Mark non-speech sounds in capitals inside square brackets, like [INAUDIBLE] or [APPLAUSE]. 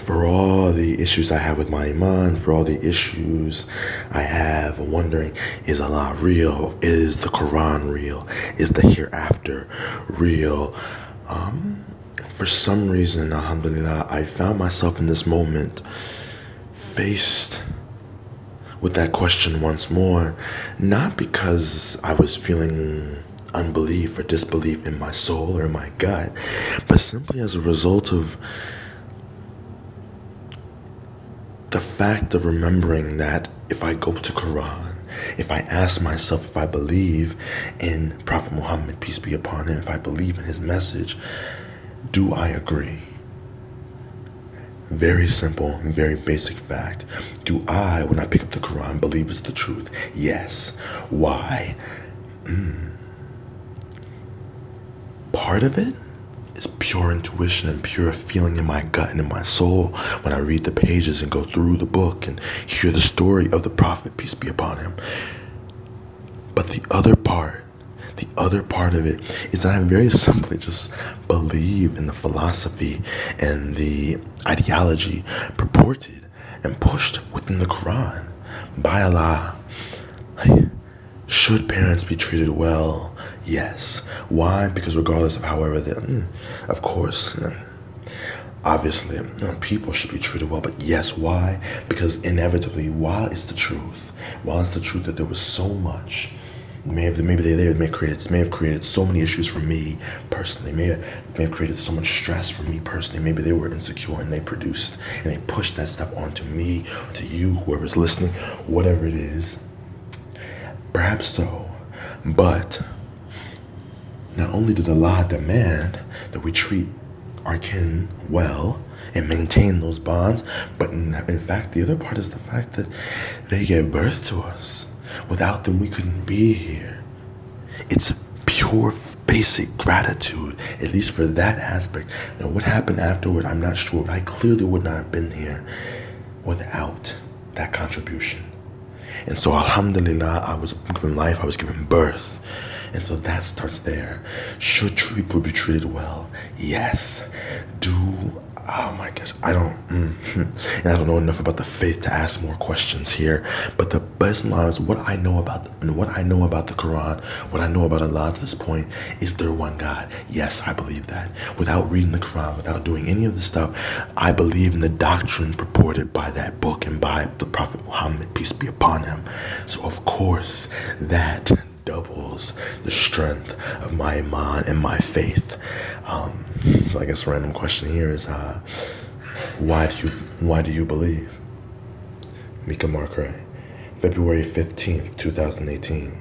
for all the issues I have with my iman, for all the issues I have wondering, is Allah real? Is the Quran real? Is the hereafter real? Um, for some reason, alhamdulillah, I found myself in this moment faced with that question once more, not because I was feeling unbelief or disbelief in my soul or in my gut, but simply as a result of the fact of remembering that if I go to Quran, if I ask myself if I believe in Prophet Muhammad, peace be upon him, if I believe in his message, do I agree? Very simple, very basic fact. Do I, when I pick up the Quran, believe it's the truth? Yes. Why? Mm. Part of it is pure intuition and pure feeling in my gut and in my soul when I read the pages and go through the book and hear the story of the Prophet, peace be upon him. But the other part the other part of it is I very [LAUGHS] simply just believe in the philosophy and the ideology purported and pushed within the Quran by Allah. Should parents be treated well? Yes. Why? Because regardless of however they, mm, of course, mm, obviously, mm, people should be treated well. But yes, why? Because inevitably, while it's the truth, while it's the truth that there was so much may have maybe they, they may create may have created so many issues for me personally may have, may have created so much stress for me personally maybe they were insecure and they produced and they pushed that stuff onto me to you whoever's listening whatever it is perhaps so but not only does Allah demand that we treat our kin well and maintain those bonds, but in, in fact, the other part is the fact that they gave birth to us Without them, we couldn't be here. It's pure basic gratitude, at least for that aspect. Now, what happened afterward, I'm not sure, but I clearly would not have been here without that contribution. And so, Alhamdulillah, I was given life, I was given birth. And so that starts there. Should people be treated well? Yes. Do oh my gosh, I don't, mm, [LAUGHS] and I don't know enough about the faith to ask more questions here. But the best line is what I know about, and what I know about the Quran, what I know about Allah at this point is there one God. Yes, I believe that. Without reading the Quran, without doing any of the stuff, I believe in the doctrine purported by that book and by the Prophet Muhammad, peace be upon him. So of course, that doubles the strength of my iman and my faith. Um, so I guess a random question here is, uh, why do you why do you believe? Mika Markray, February fifteenth, two thousand eighteen.